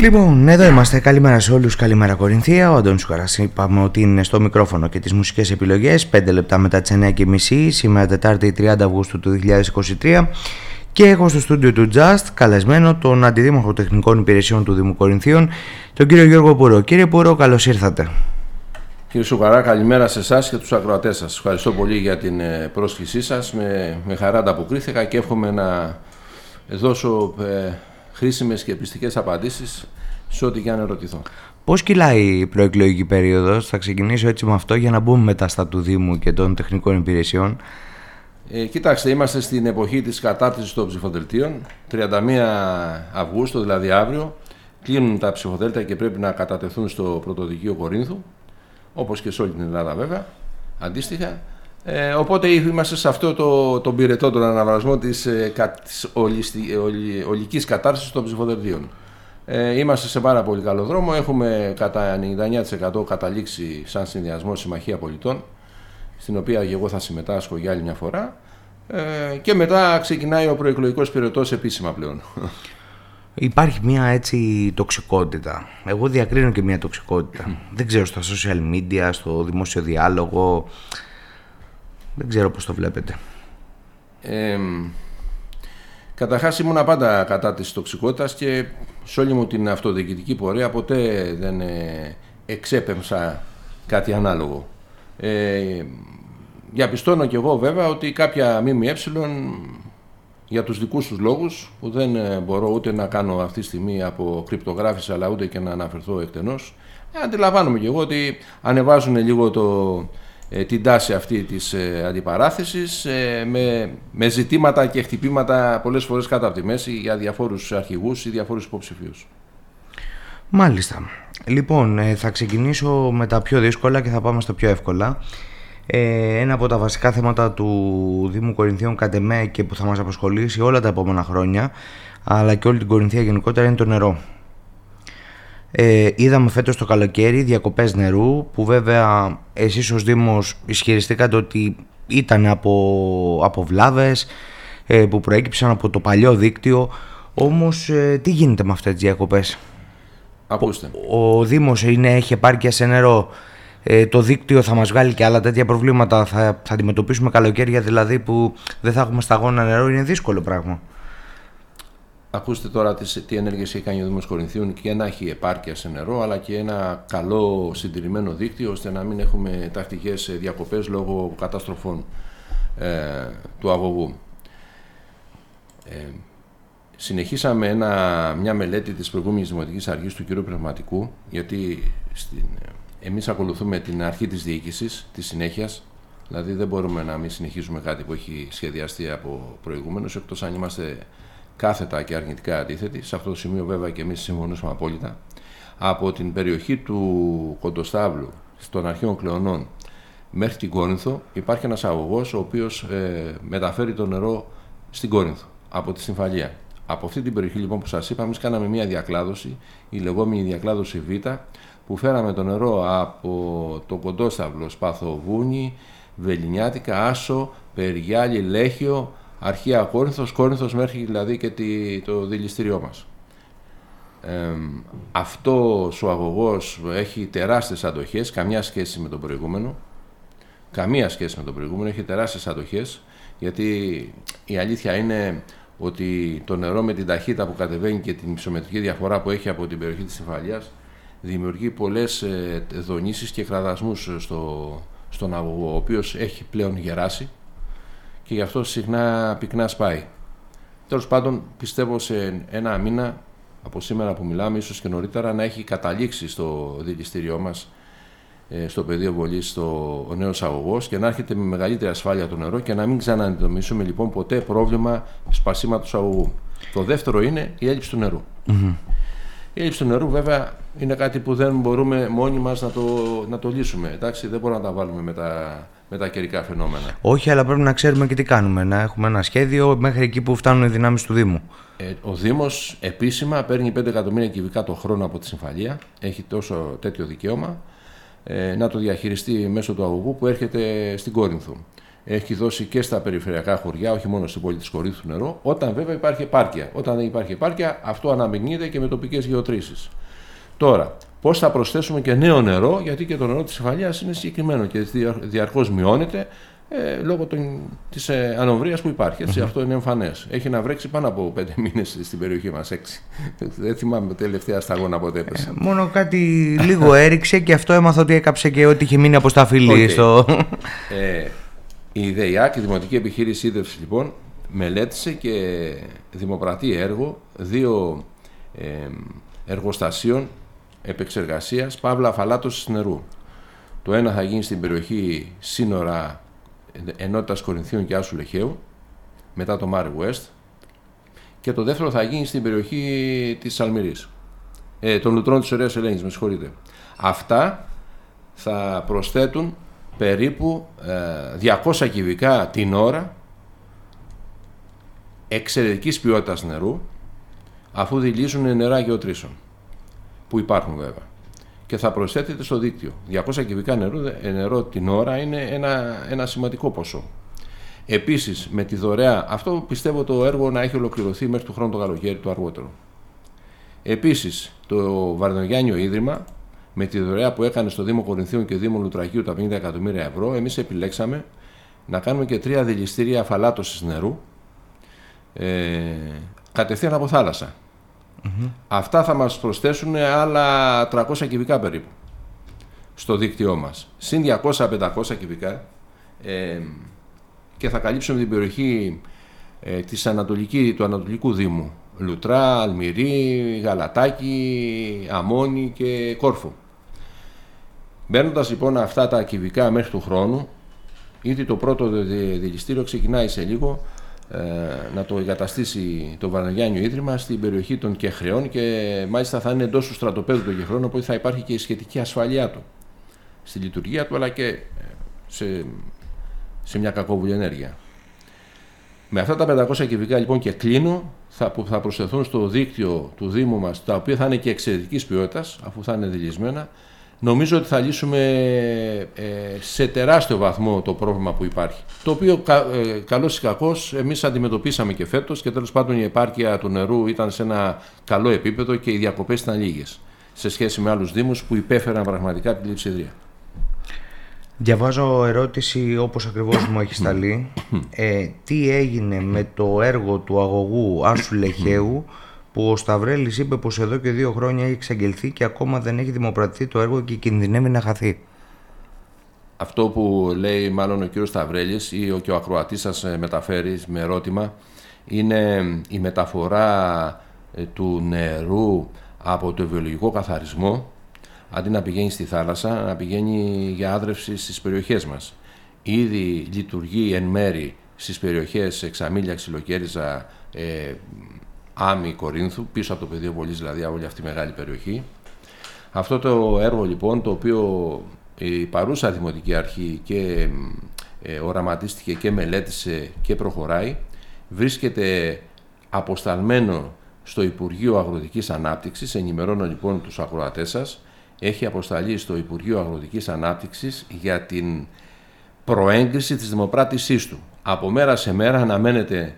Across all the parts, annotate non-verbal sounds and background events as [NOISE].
Λοιπόν, εδώ είμαστε. Καλημέρα σε όλους, καλημέρα Κορινθία. Ο Αντώνης Σουκαράς είπαμε ότι είναι στο μικρόφωνο και τις μουσικές επιλογές. 5 λεπτά μετά τις 9.30, σήμερα Τετάρτη 30 Αυγούστου του 2023. Και έχω στο στούντιο του Just καλεσμένο τον Αντιδήμαρχο Τεχνικών Υπηρεσιών του Δήμου Κορινθίων, τον κύριο Γιώργο Πουρό. Κύριε Πουρό, καλώς ήρθατε. Κύριε Σουκαρά, καλημέρα σε εσάς και τους ακροατές σας. Ευχαριστώ πολύ για την ε, πρόσκλησή σας. Με, με χαρά ανταποκρίθηκα και εύχομαι να δώσω ε, χρήσιμες και πιστικές απαντήσεις σε ό,τι και αν ερωτηθώ. Πώς κυλάει η προεκλογική περίοδος, θα ξεκινήσω έτσι με αυτό για να μπούμε μετά στα του Δήμου και των τεχνικών υπηρεσιών. Ε, κοιτάξτε, είμαστε στην εποχή της κατάρτισης των ψηφοδελτίων. 31 Αυγούστου, δηλαδή αύριο, κλείνουν τα ψηφοδέλτια και πρέπει να κατατεθούν στο Πρωτοδικείο Κορίνθου, όπως και σε όλη την Ελλάδα βέβαια, αντίστοιχα. Ε, οπότε είμαστε σε αυτό το, το πυρετό, τον αναβασμό της, ε, της ολιστη, ολι, ολικής κατάρτισης των ψηφοδελτίων. Ε, είμαστε σε πάρα πολύ καλό δρόμο. Έχουμε κατά 99% καταλήξει σαν συνδυασμό Συμμαχία Πολιτών, στην οποία και εγώ θα συμμετάσχω για άλλη μια φορά. Ε, και μετά ξεκινάει ο προεκλογικός πυρετός επίσημα πλέον. [LAUGHS] Υπάρχει μια έτσι τοξικότητα. Εγώ διακρίνω και μια τοξικότητα. Δεν ξέρω στα social media, στο δημόσιο διάλογο. Δεν ξέρω πώς το βλέπετε. Ε, Καταρχάς ήμουν πάντα κατά της τοξικότητας και σε όλη μου την αυτοδιοικητική πορεία ποτέ δεν ε, εξέπεμψα κάτι ανάλογο. Ε, διαπιστώνω κι εγώ βέβαια ότι κάποια ΜΜΕ για τους δικούς τους λόγους που δεν ε, μπορώ ούτε να κάνω αυτή τη στιγμή από κρυπτογράφηση αλλά ούτε και να αναφερθώ εκτενώς ε, αντιλαμβάνομαι κι εγώ ότι ανεβάζουν λίγο το, ε, την τάση αυτή της ε, αντιπαράθεσης ε, με, με ζητήματα και χτυπήματα πολλές φορές κάτω από τη μέση για διαφόρους αρχηγούς ή διαφόρους υποψηφίους. Μάλιστα. Λοιπόν, ε, θα ξεκινήσω με τα πιο δύσκολα και θα πάμε στα πιο εύκολα. Ε, ένα από τα βασικά θέματα του Δήμου Κορινθίων κατ' και που θα μας απασχολήσει όλα τα επόμενα χρόνια αλλά και όλη την Κορινθία γενικότερα είναι το νερό. Ε, είδαμε φέτος το καλοκαίρι διακοπές νερού που βέβαια εσείς ως Δήμος ισχυριστήκατε ότι ήταν από, από βλάβες ε, που προέκυψαν από το παλιό δίκτυο. Όμως ε, τι γίνεται με αυτές τις διακοπές; Ακούστε. Ο, ο Δήμος είναι, έχει επάρκεια σε νερό. Ε, το δίκτυο θα μας βγάλει και άλλα τέτοια προβλήματα. Θα, θα αντιμετωπίσουμε καλοκαίρια δηλαδή που δεν θα έχουμε σταγόνα νερό είναι δύσκολο πράγμα Ακούστε τώρα τι, τι ενέργειες έχει κάνει ο Δήμος Κορινθίων και να έχει επάρκεια σε νερό αλλά και ένα καλό συντηρημένο δίκτυο ώστε να μην έχουμε τακτικές διακοπές λόγω καταστροφών ε, του αγωγού. Ε, συνεχίσαμε ένα, μια μελέτη της προηγούμενης Δημοτικής Αρχής του κ. Πνευματικού γιατί στην, εμείς ακολουθούμε την αρχή της διοίκησης, της συνέχειας δηλαδή δεν μπορούμε να μην συνεχίσουμε κάτι που έχει σχεδιαστεί από προηγούμενους εκτός αν είμαστε κάθετα και αρνητικά αντίθετη. Σε αυτό το σημείο βέβαια και εμείς συμφωνούσαμε απόλυτα. Από την περιοχή του Κοντοστάβλου των αρχαίων κλεονών μέχρι την Κόρινθο υπάρχει ένας αγωγός ο οποίος ε, μεταφέρει το νερό στην Κόρινθο από τη Συμφαλία. Από αυτή την περιοχή λοιπόν που σας είπα, εμείς κάναμε μια διακλάδωση, η λεγόμενη διακλάδωση Β, που φέραμε το νερό από το Κοντόσταυλο, Σπαθοβούνι, Βελινιάτικα, Άσο, Περιγιάλη, Λέχιο, αρχαία Κόρινθος, Κόρινθος μέχρι δηλαδή και το δηληστήριό μας. Ε, αυτό ο αγωγός έχει τεράστιες αντοχές, καμιά σχέση με τον προηγούμενο. Καμία σχέση με τον προηγούμενο, έχει τεράστιες αντοχές, γιατί η αλήθεια είναι ότι το νερό με την ταχύτητα που κατεβαίνει και την ισομετρική διαφορά που έχει από την περιοχή της Συμφαλίας δημιουργεί πολλές ε, δονήσεις και κραδασμούς στο, στον αγωγό, ο οποίος έχει πλέον γεράσει και γι' αυτό συχνά πυκνά σπάει. Τέλος πάντων, πιστεύω σε ένα μήνα από σήμερα που μιλάμε, ίσως και νωρίτερα, να έχει καταλήξει στο δηληστήριό μας, ε, στο πεδίο βολής, ο νέος αγωγός και να έρχεται με μεγαλύτερη ασφάλεια το νερό και να μην ξανααντιμετωπίσουμε λοιπόν ποτέ πρόβλημα σπασίματος αγωγού. Το δεύτερο είναι η έλλειψη του νερού. Η έλλειψη του νερού, βέβαια, είναι κάτι που δεν μπορούμε μόνοι μας να το, να το λύσουμε. Εντάξει, δεν μπορούμε να τα βάλουμε με τα με τα καιρικά φαινόμενα. Όχι, αλλά πρέπει να ξέρουμε και τι κάνουμε. Να έχουμε ένα σχέδιο μέχρι εκεί που φτάνουν οι δυνάμεις του Δήμου. Ε, ο Δήμος επίσημα παίρνει 5 εκατομμύρια κυβικά το χρόνο από τη συμφαλία. Έχει τόσο τέτοιο δικαίωμα. ε, να το διαχειριστεί μέσω του αγωγού που έρχεται στην Κόρινθο. Έχει δώσει και στα περιφερειακά χωριά, όχι μόνο στην πόλη της Κορίνθου νερό, όταν βέβαια υπάρχει επάρκεια. Όταν δεν υπάρχει επάρκεια, αυτό αναμειγνύεται και με τοπικές γεωτρήσεις. Τώρα, πώς θα προσθέσουμε και νέο νερό, γιατί και το νερό της Εφαλία είναι συγκεκριμένο και διαρκώς μειώνεται ε, λόγω της ε, ανοβρίας που υπάρχει. Έτσι, Αυτό είναι εμφανές. Έχει να βρέξει πάνω από πέντε [LAUGHS] μήνες στην περιοχή μας. Έξι. Δεν θυμάμαι τελευταία σταγόνα πότε έπεσε. Ε, μόνο κάτι λίγο έριξε και αυτό έμαθα ότι έκαψε και ό,τι είχε μείνει από στα φιλή. Okay. Στο... Ε, η ΔΕΙΑΚ, η Δημοτική Επιχείρηση Ίδρυυση, λοιπόν, μελέτησε και δημοπρατεί έργο δύο ε, εργοστασίων επεξεργασίας παύλα αφαλάτωσης νερού. Το ένα θα γίνει στην περιοχή σύνορα ενότητας Κορινθίων και Άσου Λεχαίου, μετά το Mare West, και το δεύτερο θα γίνει στην περιοχή της Αλμυρής, ε, των Λουτρών της Ωραίας Ελένης, με συγχωρείτε. Αυτά θα προσθέτουν περίπου 200 ε, κυβικά την ώρα εξαιρετικής ποιότητας νερού αφού δηλίζουν νερά γεωτρήσεων που υπάρχουν βέβαια και θα προσθέτεται στο δίκτυο. 200 κυβικά νερό, ε, νερό την ώρα είναι ένα, ένα σημαντικό ποσό. Επίσης, με τη δωρεά, αυτό πιστεύω το έργο να έχει ολοκληρωθεί μέχρι του χρόνου το καλοκαίρι το αργότερο. Επίσης, το Βαρδογιάννιο Ίδρυμα, με τη δωρεά που έκανε στο Δήμο Κορινθίων και Δήμο Λουτραγίου τα 50 εκατομμύρια ευρώ, εμείς επιλέξαμε να κάνουμε και τρία δηληστήρια αφαλάτωσης νερού ε, κατευθείαν από θάλασσα. Αυτά θα μας προσθέσουν άλλα 300 κυβικά περίπου στο δίκτυό μας. Συν 200-500 κυβικά ε, και θα καλύψουμε την περιοχή ε, της Ανατολική, του Ανατολικού Δήμου. Λουτρά, Αλμυρί, Γαλατάκι, Αμόνι και Κόρφο. Μπαίνοντας λοιπόν αυτά τα κυβικά μέχρι του χρόνου, ήδη το πρώτο δηληστήριο ξεκινάει σε λίγο ε, να το εγκαταστήσει το Βαρναγιάννιο Ίδρυμα στην περιοχή των Κεχρεών και μάλιστα θα είναι εντός του στρατοπέδου των Κεχρεών οπότε θα υπάρχει και η σχετική ασφαλειά του στη λειτουργία του αλλά και ε, σε, σε μια κακόβουλη ενέργεια. Με αυτά τα 500 κυβικά λοιπόν και κλείνω θα, που θα προσθεθούν στο δίκτυο του Δήμου μας τα οποία θα είναι και εξαιρετικής ποιότητας αφού θα είναι δηλισμένα νομίζω ότι θα λύσουμε ε, σε τεράστιο βαθμό το πρόβλημα που υπάρχει. Το οποίο κα, ε, καλώς ή κακώς εμείς αντιμετωπίσαμε και φέτος και τέλος πάντων η επάρκεια του νερού ήταν σε ένα καλό επίπεδο και οι διακοπές ήταν λίγες σε σχέση με άλλους δήμους που υπέφεραν πραγματικά την λειψιδρία. Διαβάζω ερώτηση όπως ακριβώς μου έχει σταλεί. [COUGHS] Ε, τι έγινε με το έργο του αγωγού Άσου Λεχαίου που ο Σταυρέλης είπε πως εδώ και δύο χρόνια έχει εξαγγελθεί και ακόμα δεν έχει δημοπρατηθεί το έργο και κινδυνεύει να χαθεί. Αυτό που λέει μάλλον ο κύριος Σταυρέλης ή ο, και ο ακροατής σας ε, μεταφέρει με ερώτημα είναι η μεταφορά ε, του νερού από το βιολογικό καθαρισμό αντί να πηγαίνει στη θάλασσα, να πηγαίνει για άδρευση στις περιοχές μας. Ήδη λειτουργεί εν μέρη στις περιοχές Εξαμίλια, Ξυλοκέριζα, ε, Άμι Κορίνθου, πίσω από το πεδίο Βολής, δηλαδή όλη αυτή η μεγάλη περιοχή. Αυτό το έργο λοιπόν, το οποίο η παρούσα Δημοτική Αρχή και ε, οραματίστηκε και μελέτησε και προχωράει, βρίσκεται αποσταλμένο στο Υπουργείο Αγροτικής Ανάπτυξης, ενημερώνω λοιπόν τους ακροατές σας, έχει αποσταλεί στο Υπουργείο Αγροτικής Ανάπτυξης για την προέγκριση της δημοπράτησής του. Από μέρα σε μέρα αναμένεται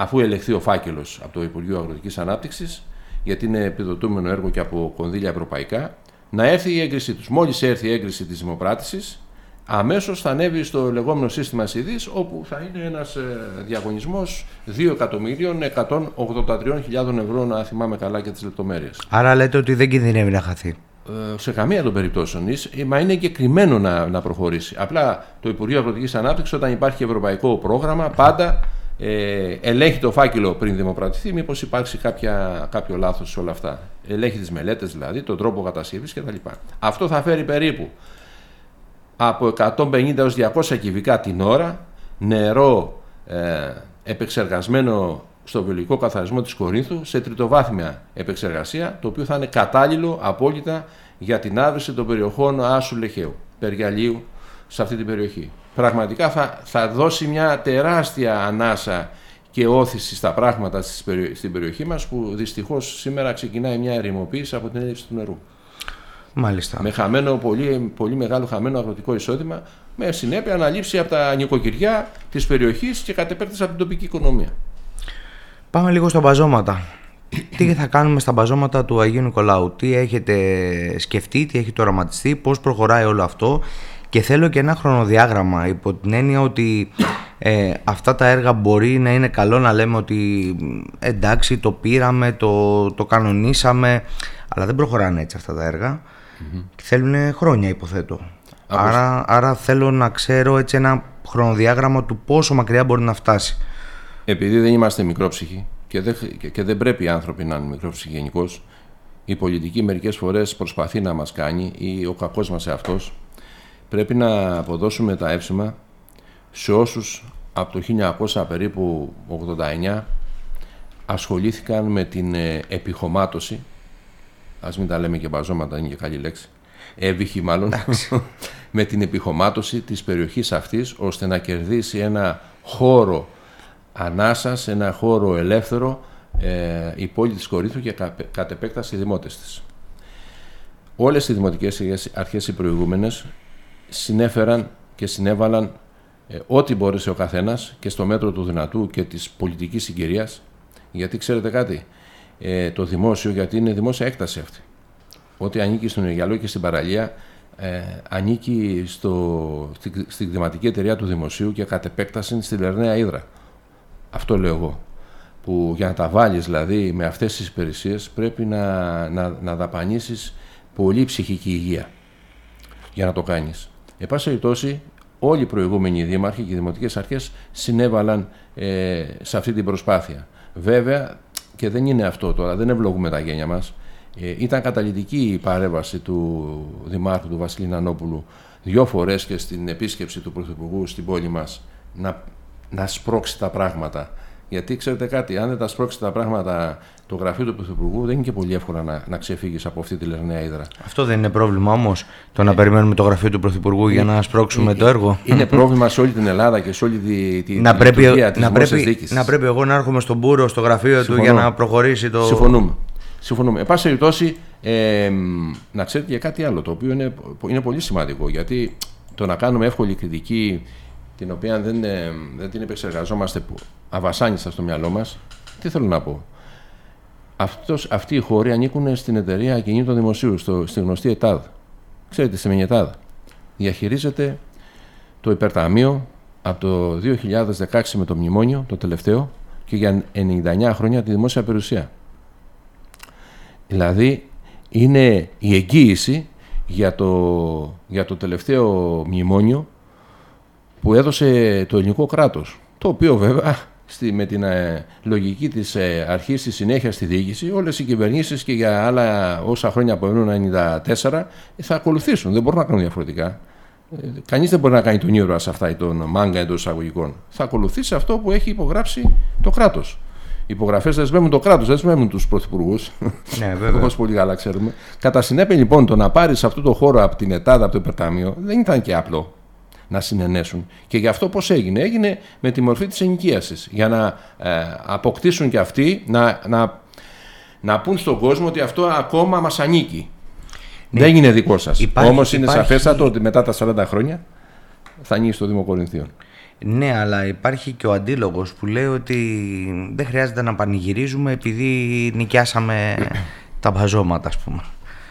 αφού ελεχθεί ο φάκελος από το Υπουργείο Αγροτικής Ανάπτυξης, γιατί είναι επιδοτούμενο έργο και από κονδύλια ευρωπαϊκά, να έρθει η έγκρισή τους. Μόλις έρθει η έγκριση της δημοπράτησης, αμέσως θα ανέβει στο λεγόμενο σύστημα ΣΥΔΙ, όπου θα είναι ένας ε, διαγωνισμός 2.183.000 ευρώ, να θυμάμαι καλά και τις λεπτομέρειες. Άρα λέτε ότι δεν κινδυνεύει να χαθεί. Ε, σε καμία των περιπτώσεων, ε, μα είναι εγκεκριμένο να, να προχωρήσει. Απλά το Υπουργείο Αγροτικής Ανάπτυξης, όταν υπάρχει ευρωπαϊκό πρόγραμμα, πάντα ε, ελέγχει το φάκελο πριν δημοπρατηθεί, μήπως υπάρξει κάποια, κάποιο λάθος σε όλα αυτά. Ελέγχει τις μελέτες δηλαδή, τον τρόπο κατασκευής κτλ. Αυτό θα φέρει περίπου από 150 έως 200 κυβικά την ώρα νερό ε, επεξεργασμένο στο βιολογικό καθαρισμό της Κορίνθου σε τριτοβάθμια επεξεργασία, το οποίο θα είναι κατάλληλο απόλυτα για την άδρυση των περιοχών Άσου Λεχαίου, Περγιαλίου, σε αυτή την περιοχή πραγματικά θα, θα δώσει μια τεράστια ανάσα και όθηση στα πράγματα στην περιοχή μας που δυστυχώς σήμερα ξεκινάει μια ερημοποίηση από την έλλειψη του νερού. Μάλιστα. Με χαμένο, πολύ, πολύ μεγάλο χαμένο αγροτικό εισόδημα, με συνέπεια αναλήψη από τα νοικοκυριά της περιοχής και κατ' επέκταση από την τοπική οικονομία. Πάμε λίγο στα μπαζώματα. τι θα κάνουμε στα μπαζώματα του Αγίου Νικολάου, τι έχετε σκεφτεί, τι έχετε οραματιστεί, πώς προχωράει όλο αυτό; Και θέλω και ένα χρονοδιάγραμμα υπό την έννοια ότι ε, αυτά τα έργα μπορεί να είναι καλό να λέμε ότι εντάξει το πήραμε, το, το κανονίσαμε αλλά δεν προχωράνε έτσι αυτά τα έργα και θέλουν χρόνια υποθέτω. Άρα, άρα θέλω να ξέρω έτσι ένα χρονοδιάγραμμα του πόσο μακριά μπορεί να φτάσει. Επειδή δεν είμαστε μικρόψυχοι και δεν, και δεν πρέπει οι άνθρωποι να είναι μικρόψυχοι γενικώς, η πολιτική μερικές φορές προσπαθεί να μας κάνει ή ο κακός μας εαυτός πρέπει να αποδώσουμε τα εύσημα σε όσους από το 1900 περίπου 89 ασχολήθηκαν με την ε, επιχωμάτωση. Ας μην τα λέμε και μπαζώματα, είναι και καλή λέξη. Έβυχη μάλλον. [LAUGHS] Με την επιχωμάτωση της περιοχής αυτής ώστε να κερδίσει ένα χώρο ανάσας, ένα χώρο ελεύθερο ε, η πόλη της Κορίνθου και κατ' επέκταση οι δημότες της. Όλες οι δημοτικές αρχές οι προηγούμενες συνέφεραν και συνέβαλαν ε, ό,τι μπόρεσε ο καθένας και στο μέτρο του δυνατού και της πολιτικής συγκυρίας γιατί ξέρετε κάτι, ε, το δημόσιο γιατί είναι δημόσια έκταση αυτή. Ό,τι ανήκει στον Αιγιαλό και στην παραλία ε, ανήκει στο, στη, στη κτηματική εταιρεία του δημοσίου και κατ' επέκταση στη Λερναία Ήδρα. Αυτό λέω εγώ. Που για να τα βάλεις δηλαδή με αυτές τις υπηρεσίες πρέπει να, να, να δαπανίσεις πολύ ψυχική υγεία για να το κάνεις. Εν πάση περιπτώσει, όλοι οι προηγούμενοι δήμαρχοι και οι δημοτικές αρχές συνέβαλαν ε, σε αυτή την προσπάθεια. Βέβαια, και δεν είναι αυτό τώρα, δεν ευλογούμε τα γένια μας, ε, ήταν καταλητική η παρέμβαση του Δημάρχου του Βασιλή Νανόπουλου δυο φορές και στην επίσκεψη του Πρωθυπουργού στην πόλη μας να, να σπρώξει τα πράγματα. Γιατί ξέρετε κάτι, αν δεν τα σπρώξει τα πράγματα το γραφείο του Πρωθυπουργού, δεν είναι και πολύ εύκολο να, να ξεφύγεις από αυτή τη Λερναία Ήδρα. Αυτό δεν είναι πρόβλημα όμως, το να ε, περιμένουμε το γραφείο του Πρωθυπουργού για να σπρώξουμε ε, το έργο. Είναι πρόβλημα σε όλη την Ελλάδα και σε όλη τη, τη, να, τη πρέπει, να, πρέπει, να πρέπει εγώ να έρχομαι στον Πούρο, στο γραφείο του για να προχωρήσει το. Συμφωνούμε. Συμφωνούμε. Εν πάση περιπτώσει, ε, να ξέρετε για κάτι άλλο, το οποίο είναι, είναι πολύ σημαντικό. Γιατί το να κάνουμε εύκολη κριτική, την οποία δεν, ε, δεν την επεξεργαζόμαστε αβασάνιστα στο μυαλό μας, τι θέλω να πω; Αυτός, αυτοί οι χώροι ανήκουν στην εταιρεία ακινήτων δημοσίου, στο, στη γνωστή ΕΤΑΔ. Ξέρετε, στη ΕΤΑΔ. Διαχειρίζεται το υπερταμείο από το 2016 με το μνημόνιο, το τελευταίο, και για 99 χρόνια τη δημόσια περιουσία. Δηλαδή είναι η εγγύηση για το, για το τελευταίο μνημόνιο που έδωσε το ελληνικό κράτος. Το οποίο βέβαια στη, με την ε, λογική της ε, αρχής της συνέχειας στη διοίκηση όλες οι κυβερνήσεις και για άλλα όσα χρόνια από 1994 θα ακολουθήσουν, δεν μπορούν να κάνουν διαφορετικά. Ε, Κανείς δεν μπορεί να κάνει τον ήρωα σε αυτά ή τον μάγκα εντός εισαγωγικών. Θα ακολουθήσει αυτό που έχει υπογράψει το κράτος υπογραφές δεσμεύουν το κράτος, δεν δεσμεύουν τους πρωθυπουργούς. Ναι, βέβαια. Όπως πολύ καλά ξέρουμε. Κατά συνέπεια, λοιπόν, το να πάρεις αυτό το χώρο από την ΕΤΑΔΑ, από το υπερτάμιο, δεν ήταν και απλό να συνενέσουν. Και γι' αυτό πώς έγινε; Έγινε με τη μορφή της ενοικίασης. Για να ε, αποκτήσουν και αυτοί, να, να, να πούν στον κόσμο ότι αυτό ακόμα μας ανήκει. Ναι. Δεν είναι δικό σας. Όμως είναι υπάρχει... σαφέστατο ότι μετά τα 40 χρόνια θα ανοίξει το Δήμο Κορινθίων. Ναι, αλλά υπάρχει και ο αντίλογος που λέει ότι δεν χρειάζεται να πανηγυρίζουμε επειδή νοικιάσαμε τα μπαζώματα, ας πούμε.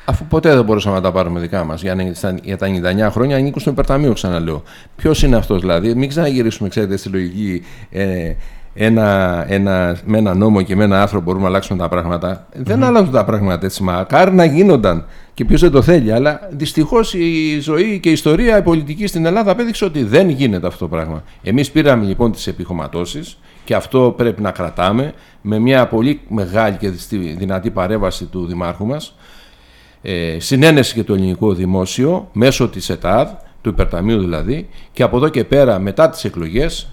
Αφού ποτέ δεν μπορούσαμε να τα πάρουμε δικά μας. Για, για τα 99 χρόνια ανήκουν στο υπερταμείο, ξαναλέω. Ποιος είναι αυτός δηλαδή, μην ξαναγυρίσουμε, ξέρετε, στη λογική ε, ένα, ένα, με ένα νόμο και με ένα άρθρο μπορούμε να αλλάξουμε τα πράγματα. Mm-hmm. Δεν αλλάζουν τα πράγματα έτσι. Μακάρι να γίνονταν και ποιος δεν το θέλει. Αλλά δυστυχώς η ζωή και η ιστορία η πολιτική στην Ελλάδα απέδειξε ότι δεν γίνεται αυτό το πράγμα. Εμείς πήραμε λοιπόν τις επιχωματώσεις και αυτό πρέπει να κρατάμε με μια πολύ μεγάλη και δυνατή παρέμβαση του Δημάρχου μας. Ε, συνένεση και το ελληνικό δημόσιο μέσω της ΕΤΑΔ, του υπερταμείου δηλαδή, και από εδώ και πέρα μετά τις εκλογές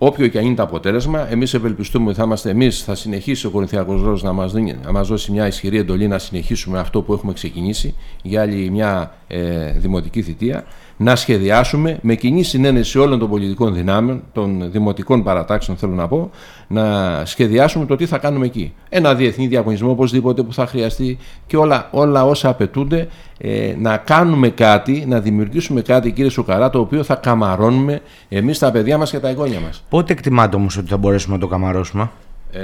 Όποιο και αν είναι το αποτέλεσμα, εμείς ευελπιστούμε ότι θα είμαστε εμείς, θα συνεχίσει ο Κορινθιακός Ρόλο να μας μας δώσει μια ισχυρή εντολή να συνεχίσουμε αυτό που έχουμε ξεκινήσει για άλλη μια ε, δημοτική θητεία. Να σχεδιάσουμε με κοινή συνένεση όλων των πολιτικών δυνάμεων, των δημοτικών παρατάξεων, θέλω να πω, να σχεδιάσουμε το τι θα κάνουμε εκεί. Ένα διεθνή διαγωνισμό οπωσδήποτε που θα χρειαστεί και όλα, όλα όσα απαιτούνται ε, να κάνουμε κάτι, να δημιουργήσουμε κάτι κύριε Σουκαρά το οποίο θα καμαρώνουμε εμείς τα παιδιά μας και τα εγγόνια μας. Πότε εκτιμάτε όμως ότι θα μπορέσουμε να το καμαρώσουμε; Ε,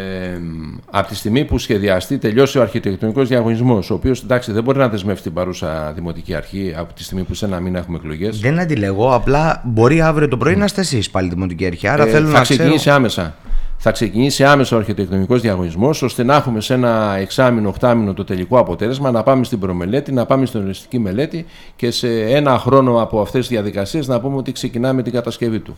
από τη στιγμή που σχεδιαστεί, τελειώσει ο αρχιτεκτονικός διαγωνισμός, ο οποίος εντάξει δεν μπορεί να δεσμεύσει την παρούσα δημοτική αρχή από τη στιγμή που σε ένα μήνα έχουμε εκλογές. Δεν αντιλεγώ, απλά μπορεί αύριο το πρωί να είστε εσεί πάλι δημοτική αρχή. Άρα Ε, θέλω θα να ξεκινήσει ξέρω. άμεσα. Θα ξεκινήσει άμεσα ο αρχιτεκτονικός διαγωνισμός ώστε να έχουμε σε ένα εξάμηνο, οχτάμηνο το τελικό αποτέλεσμα, να πάμε στην προμελέτη, να πάμε στην οριστική μελέτη και σε ένα χρόνο από αυτές τις διαδικασίες να πούμε ότι ξεκινάμε την κατασκευή του.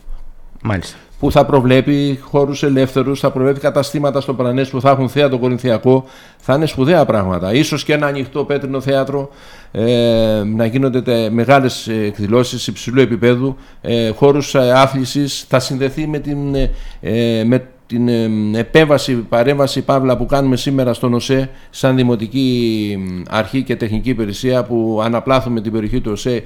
Μάλιστα. Που θα προβλέπει χώρους ελεύθερους, θα προβλέπει καταστήματα στο Παρανέσι που θα έχουν θέατρο κορινθιακό. Θα είναι σπουδαία πράγματα. Ίσως και ένα ανοιχτό πέτρινο θέατρο, ε, να γίνονται τε- μεγάλες ε, εκδηλώσεις υψηλού επίπεδου, ε, χώρους ε, άθλησης, θα συνδεθεί με την, ε, ε, με την ε, επέμβαση, παρέμβαση παύλα που κάνουμε σήμερα στον ΟΣΕ σαν Δημοτική ε, Αρχή και Τεχνική Υπηρεσία που αναπλάθουμε την περιοχή του ΟΣΕ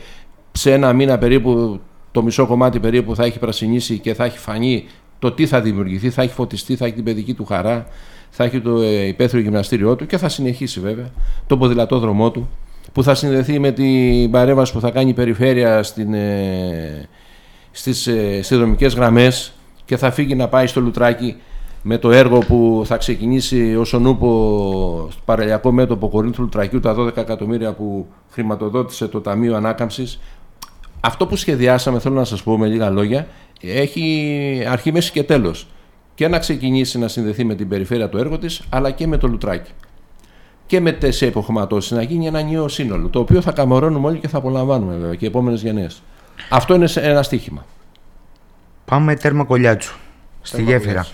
σε ένα μήνα περίπου το μισό κομμάτι περίπου θα έχει πρασινίσει και θα έχει φανεί το τι θα δημιουργηθεί, θα έχει φωτιστεί, θα έχει την παιδική του χαρά, θα έχει το ε, υπαίθριο γυμναστήριό του και θα συνεχίσει βέβαια το ποδηλατόδρομό του που θα συνδεθεί με την παρέμβαση που θα κάνει η περιφέρεια στην, ε, στις ε, συνδρομικές γραμμές και θα φύγει να πάει στο Λουτράκι με το έργο που θα ξεκινήσει όσον ούπο στο παραλιακό μέτωπο Κορίνθου Λουτρακίου τα 12 εκατομμύρια που χρηματοδότησε το Ταμείο Ανάκαμψης αυτό που σχεδιάσαμε, θέλω να σας πω με λίγα λόγια, έχει αρχή, μέση και τέλος. Και να ξεκινήσει να συνδεθεί με την περιφέρεια του έργο της, αλλά και με το Λουτράκι. Και με τέσσερα υποχωματώσεις να γίνει ένα νέο σύνολο, το οποίο θα καμερώνουμε όλοι και θα απολαμβάνουμε βέβαια και οι επόμενες γενναίες. Αυτό είναι σε- ένα στίχημα. Πάμε τέρμα κολλιάτσου. Στη Τέρμα γέφυρα.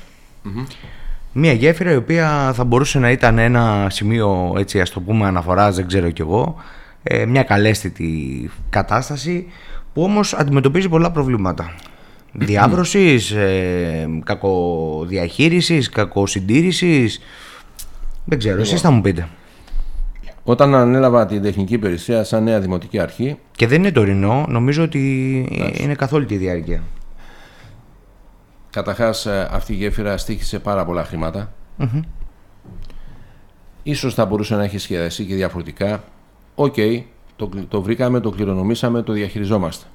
Μία γέφυρα η οποία θα μπορούσε να ήταν ένα σημείο, έτσι ας το πούμε, αναφοράς, δεν ξέρω κι εγώ, ε, μια καλέσθητη κατάσταση που όμως αντιμετωπίζει πολλά προβλήματα. Διάβρωσης, ε, κακοδιαχείρισης, κακοσυντήρησης, δεν ξέρω, εσείς θα μου πείτε. Όταν ανέλαβα την τεχνική υπηρεσία σαν νέα δημοτική αρχή, Και δεν είναι τωρινό, νομίζω ότι είναι καθ' όλη τη διάρκεια. Καταρχάς ε, αυτή η γέφυρα στοίχισε πάρα πολλά χρήματα. Ίσως θα μπορούσε να έχει σχεδιαστεί και διαφορετικά. Οκ, το, κλ- το βρήκαμε, το κληρονομήσαμε, το διαχειριζόμαστε.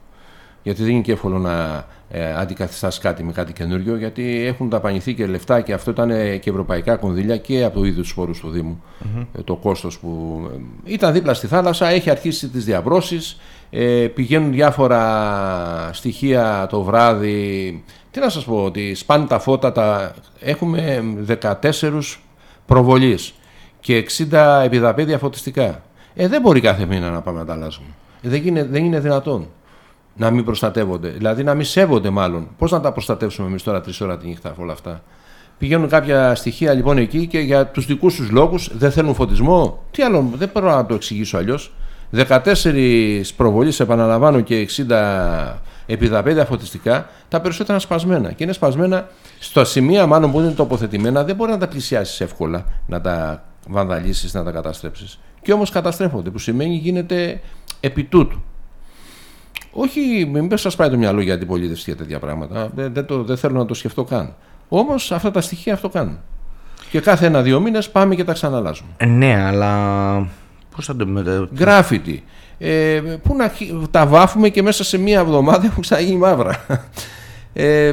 Γιατί δεν είναι και εύκολο να ε, αντικαθιστάς κάτι με κάτι καινούριο, γιατί έχουν δαπανηθεί και λεφτά και αυτό ήταν ε, και ευρωπαϊκά κονδύλια και από το ίδιο τους πόρους του Δήμου. Ε, το κόστος που ε, ήταν δίπλα στη θάλασσα, έχει αρχίσει τις διαβρώσεις, ε, πηγαίνουν διάφορα στοιχεία το βράδυ. Τι να σας πω, ότι σπάνε τα φώτα, τα... έχουμε 14 προβολής και 60 επιδαπέδια φωτιστικά. Ε, δεν μπορεί κάθε μήνα να πάμε να τα αλλάζουμε. Ε, δεν, είναι, δεν είναι δυνατόν να μην προστατεύονται. Δηλαδή να μην σέβονται μάλλον. Πώς να τα προστατεύσουμε εμείς τώρα τρεις ώρα τη νύχτα από όλα αυτά; Πηγαίνουν κάποια στοιχεία λοιπόν εκεί και για τους δικούς τους λόγους δεν θέλουν φωτισμό; Τι άλλο, δεν μπορώ να το εξηγήσω αλλιώς. 14 προβολή, επαναλαμβάνω, και 60 επιδαπέδια φωτιστικά, τα περισσότερα είναι σπασμένα. Και είναι σπασμένα στα σημεία μάλλον που είναι τοποθετημένα, δεν μπορεί να τα πλησιάσεις εύκολα, να τα βανδαλίσεις, να τα καταστρέψεις. Και όμως καταστρέφονται, που σημαίνει γίνεται επί τούτου. Όχι, μην σας πάει το μυαλό για αντιπολίτευση για τέτοια πράγματα. Δεν, δεν, το, δεν θέλω να το σκεφτώ καν. Όμως αυτά τα στοιχεία αυτό κάνουν. Και κάθε ένα-δύο μήνες πάμε και τα ξαναλάζουμε. Ε, Ναι, αλλά πώς θα το μετα... Γκράφιτι. Ε, πού να χει- τα βάφουμε και μέσα σε μία εβδομάδα έχουν ξαναγίνει μαύρα. Ε,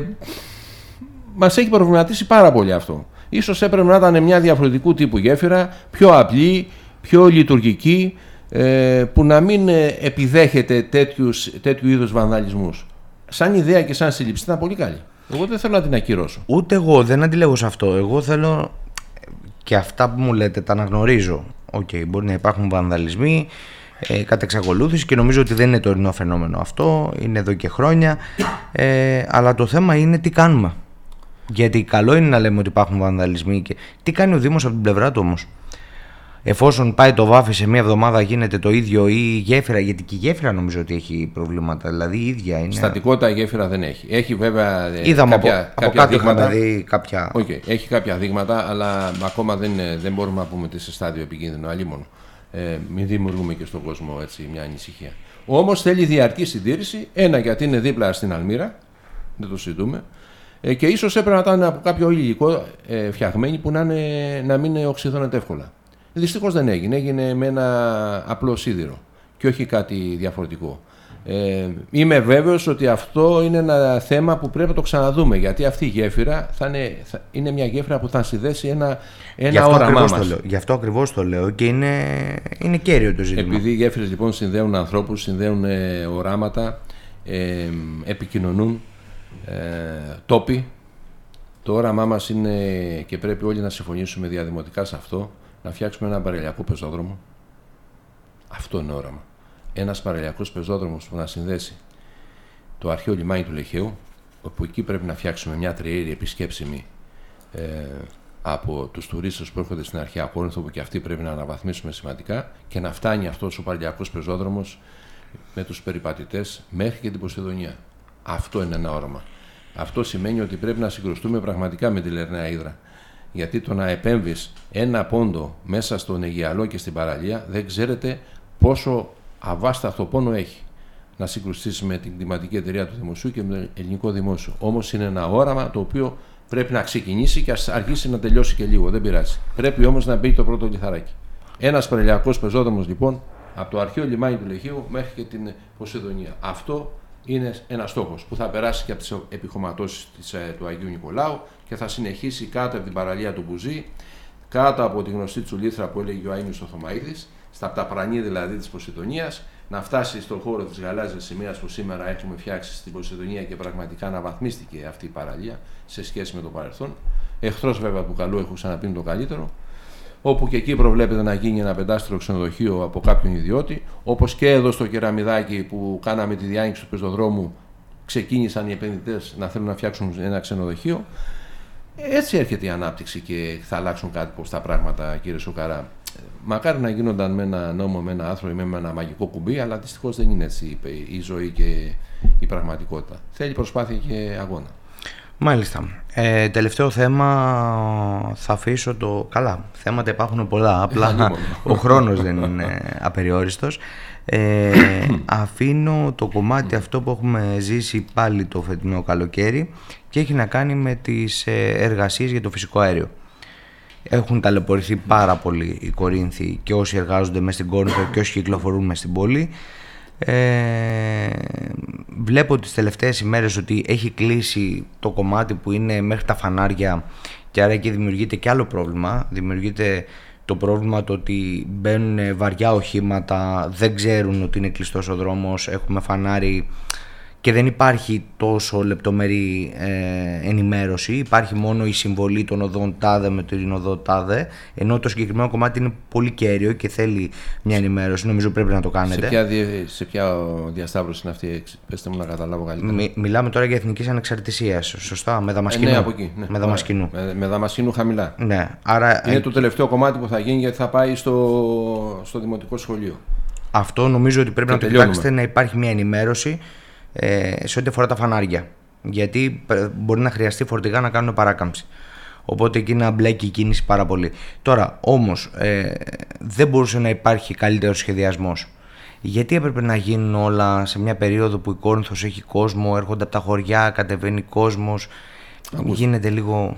Μας έχει προβληματίσει πάρα πολύ αυτό. Ίσως έπρεπε να ήταν μια διαφορετικού τύπου γέφυρα, πιο απλή, πιο λειτουργική, ε, που να μην ε, επιδέχεται τέτοιους, τέτοιου είδους βανδαλισμούς. Σαν ιδέα και σαν σύλληψη ήταν πολύ καλή. Εγώ δεν θέλω να την ακυρώσω. Ούτε εγώ δεν αντιλέγω σε αυτό. Εγώ θέλω και αυτά που μου λέτε τα αναγνωρίζω. Οκ, μπορεί να υπάρχουν βανδαλισμοί ε, κατά εξακολούθηση και νομίζω ότι δεν είναι τωρινό φαινόμενο αυτό. Είναι εδώ και χρόνια. Ε, αλλά το θέμα είναι τι κάνουμε. Γιατί καλό είναι να λέμε ότι υπάρχουν βανδαλισμοί και τι κάνει ο Δήμος από την πλευρά του όμως. Εφόσον πάει το βάφει σε μία εβδομάδα γίνεται το ίδιο ή η γέφυρα, γιατί και η γέφυρα νομίζω ότι έχει προβλήματα, δηλαδή η ίδια είναι. Στατικότητα η γέφυρα δεν έχει. Έχει βέβαια ε, Είδαμε κάποια, από, από κάποια κάτω δείγματα. είχαμε δει κάποια... Οκ, έχει κάποια δείγματα, αλλά ακόμα δεν, είναι- δεν μπορούμε να πούμε ότι σε στάδιο επικίνδυνο. Αλίμονο. Ε, μην δημιουργούμε και στον κόσμο έτσι, μια ανησυχία. Όμως θέλει διαρκή συντήρηση. Ένα γιατί είναι δίπλα στην Αλμύρα, δεν το συζητούμε. Ε, και ίσως έπρεπε να ήταν από κάποιο υλικό ε, φτιαγμένη που να, είναι, να μην οξειδώνεται εύκολα. Δυστυχώς δεν έγινε. Έγινε με ένα απλό σίδηρο. και όχι κάτι διαφορετικό. Ε, είμαι βέβαιος ότι αυτό είναι ένα θέμα που πρέπει να το ξαναδούμε γιατί αυτή η γέφυρα θα είναι, θα είναι μια γέφυρα που θα συνδέσει ένα, ένα όραμά μας. Το λέω, γι' αυτό ακριβώς το λέω και είναι, είναι κέριο το ζήτημα. Επειδή οι γέφυρες λοιπόν συνδέουν ανθρώπους, συνδέουν ε, οράματα, ε, επικοινωνούν ε, τόποι. Το όραμά μας είναι και πρέπει όλοι να συμφωνήσουμε διαδημοτικά σε αυτό, να φτιάξουμε ένα παρελιακό πεζόδρομο. Αυτό είναι όραμα ένας παραλιακό πεζόδρομος που να συνδέσει το αρχαίο λιμάνι του Λεχαίου, όπου εκεί πρέπει να φτιάξουμε μια τριέρη επισκέψιμη ε, από τους τουρίστες που έρχονται στην αρχαία Κόρινθο, που και αυτοί πρέπει να αναβαθμίσουμε σημαντικά, και να φτάνει αυτός ο παραλιακό πεζόδρομος με τους περιπατητές μέχρι και την Ποσειδονία. Αυτό είναι ένα όραμα. Αυτό σημαίνει ότι πρέπει να συγκρουστούμε πραγματικά με τη Λερναία Ήδρα. Γιατί το να επέμβεις ένα πόντο μέσα στον Αιγιαλό και στην παραλία δεν ξέρετε πόσο αβάσταχτο πόνο έχει να συγκρουστήσει με την κλιματική εταιρεία του δημοσίου και με το ελληνικό δημόσιο. Όμως είναι ένα όραμα το οποίο πρέπει να ξεκινήσει και ας αργήσει να τελειώσει και λίγο. Δεν πειράζει. Πρέπει όμως να μπει το πρώτο λιθαράκι. Ένας παρελιακό πεζόδρομος λοιπόν από το αρχαίο λιμάνι του Λεχείου μέχρι και την Ποσειδονία. Αυτό είναι ένας στόχος που θα περάσει και από τις επιχωματώσεις ε, του Αγίου Νικολάου και θα συνεχίσει κάτω από την παραλία του Μπουζή, κάτω από τη γνωστή τσουλήθρα που έλεγε ο Αίμιο Θωμαίδη στα πταπρανή δηλαδή της Ποσειδονίας, να φτάσει στον χώρο της γαλάζιας σημαίας που σήμερα έχουμε φτιάξει στην Ποσειδονία και πραγματικά αναβαθμίστηκε αυτή η παραλία σε σχέση με το παρελθόν. Εχθρός βέβαια του καλού, έχω ξαναπεί το καλύτερο. Όπου και εκεί προβλέπεται να γίνει ένα πεντάστρο ξενοδοχείο από κάποιον ιδιώτη. Όπως και εδώ στο κεραμιδάκι που κάναμε τη διάνοιξη του πεζοδρόμου, ξεκίνησαν οι επενδυτές να θέλουν να φτιάξουν ένα ξενοδοχείο. Έτσι έρχεται η ανάπτυξη και θα αλλάξουν κάτι πώ τα πράγματα, κύριε Σουκαρά. Μακάρι να γίνονταν με ένα νόμο, με ένα άθρο ή με ένα μαγικό κουμπί, αλλά δυστυχώς δεν είναι έτσι η ζωή και η πραγματικότητα. Θέλει προσπάθεια και αγώνα. Μάλιστα. Ε, τελευταίο θέμα θα αφήσω το... Καλά, θέματα υπάρχουν πολλά, απλά ο χρόνος δεν είναι απεριόριστος. Ε, αφήνω το κομμάτι αυτό που έχουμε ζήσει πάλι το φετινό καλοκαίρι και έχει να κάνει με τις ε, εργασίες για το φυσικό αέριο. Έχουν ταλαιπωρηθεί πάρα πολύ οι Κορίνθοι και όσοι εργάζονται μέσα στην Κόρινθο και όσοι κυκλοφορούν μέσα στην πόλη. Ε, βλέπω τις τελευταίες ημέρες ότι έχει κλείσει το κομμάτι που είναι μέχρι τα φανάρια και άρα εκεί δημιουργείται και άλλο πρόβλημα. Δημιουργείται το πρόβλημα το ότι μπαίνουν βαριά οχήματα, δεν ξέρουν ότι είναι κλειστός ο δρόμος, έχουμε φανάρι και δεν υπάρχει τόσο λεπτομερή ε, ενημέρωση. Υπάρχει μόνο η συμβολή των οδών τάδε με την οδό τάδε. Ενώ το συγκεκριμένο κομμάτι είναι πολύ κέριο και θέλει μια ενημέρωση. Νομίζω πρέπει να το κάνετε. Σε ποια, σε ποια διασταύρωση είναι αυτή, πέστε μου να καταλάβω καλύτερα. Μι, μιλάμε τώρα για εθνικής ανεξαρτησίας. Σωστά, με δαμασκηνού. Ε, ναι, από εκεί, ναι. Με δαμασκηνού. Με, με δαμασκηνού χαμηλά. Ναι, άρα... Είναι ε... το τελευταίο κομμάτι που θα γίνει γιατί θα πάει στο, στο δημοτικό σχολείο. Αυτό νομίζω ότι πρέπει και να το κοιτάξετε να υπάρχει μια ενημέρωση ε, σε ό,τι αφορά τα φανάρια. Γιατί μπορεί να χρειαστεί φορτηγά να κάνουν παράκαμψη. Οπότε εκεί να μπλέκει η κίνηση πάρα πολύ. Τώρα, όμως, ε, δεν μπορούσε να υπάρχει καλύτερος σχεδιασμός. Γιατί έπρεπε να γίνουν όλα σε μια περίοδο που η Κόρινθος έχει κόσμο, έρχονται από τα χωριά, κατεβαίνει κόσμος. Γίνεται λίγο.